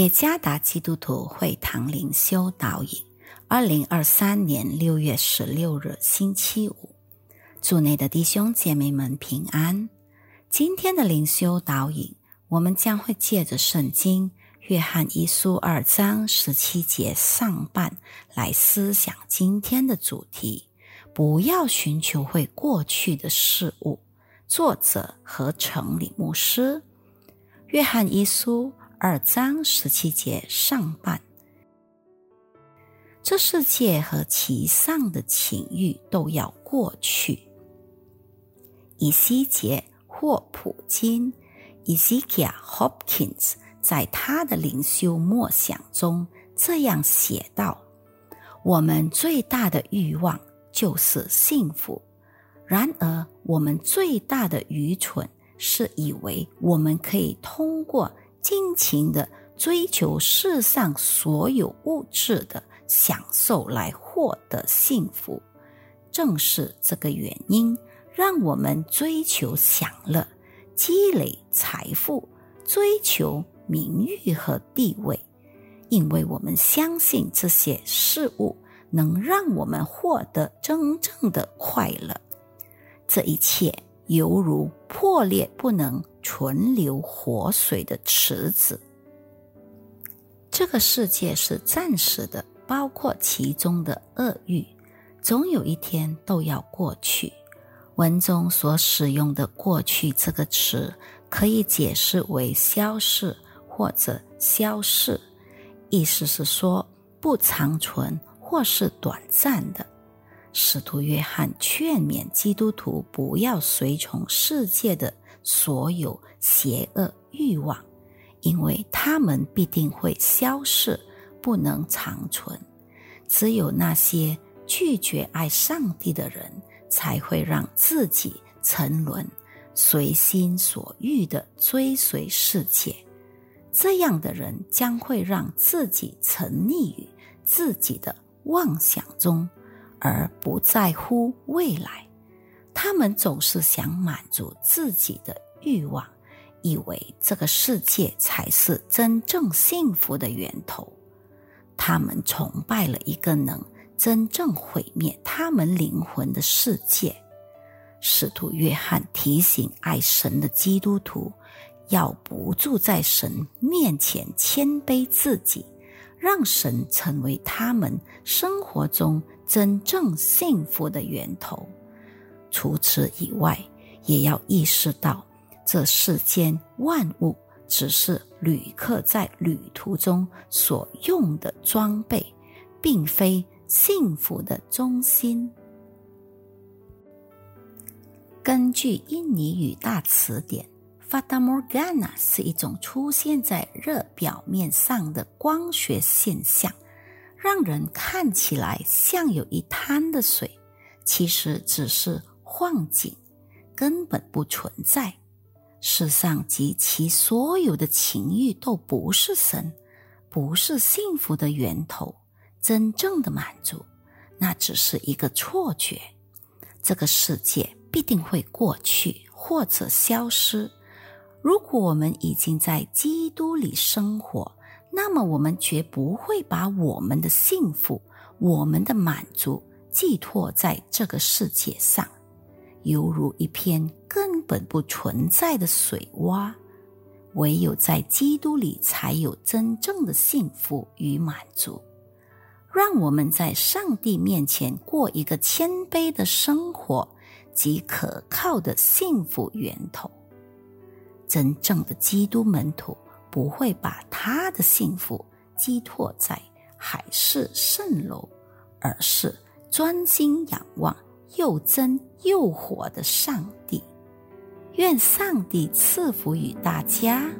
耶加达基督徒会堂灵修导引，二零二三年六月十六日星期五，祝内的弟兄姐妹们平安。今天的灵修导引，我们将会借着圣经约翰一书二章十七节上半来思想今天的主题：不要寻求会过去的事物。作者和城里牧师，约翰一书。二章十七节上半，这世界和其上的情欲都要过去。以西结霍普金 （Ezekiel Hopkins） 在他的灵修默想中这样写道：“我们最大的欲望就是幸福，然而我们最大的愚蠢是以为我们可以通过。”尽情的追求世上所有物质的享受来获得幸福，正是这个原因，让我们追求享乐、积累财富、追求名誉和地位，因为我们相信这些事物能让我们获得真正的快乐。这一切犹如破裂不能。存留活水的池子。这个世界是暂时的，包括其中的恶欲，总有一天都要过去。文中所使用的“过去”这个词，可以解释为消逝或者消逝，意思是说不长存或是短暂的。使徒约翰劝勉基督徒不要随从世界的。所有邪恶欲望，因为他们必定会消逝，不能长存。只有那些拒绝爱上帝的人，才会让自己沉沦，随心所欲的追随世界。这样的人将会让自己沉溺于自己的妄想中，而不在乎未来。他们总是想满足自己的欲望，以为这个世界才是真正幸福的源头。他们崇拜了一个能真正毁灭他们灵魂的世界。使徒约翰提醒爱神的基督徒，要不住在神面前谦卑自己，让神成为他们生活中真正幸福的源头。除此以外，也要意识到，这世间万物只是旅客在旅途中所用的装备，并非幸福的中心。根据印尼语大词典，“fata morgana” 是一种出现在热表面上的光学现象，让人看起来像有一滩的水，其实只是。幻境根本不存在，世上及其所有的情欲都不是神，不是幸福的源头。真正的满足，那只是一个错觉。这个世界必定会过去或者消失。如果我们已经在基督里生活，那么我们绝不会把我们的幸福、我们的满足寄托在这个世界上。犹如一片根本不存在的水洼，唯有在基督里才有真正的幸福与满足。让我们在上帝面前过一个谦卑的生活，及可靠的幸福源头。真正的基督门徒不会把他的幸福寄托在海市蜃楼，而是专心仰望。又真又火的上帝，愿上帝赐福于大家。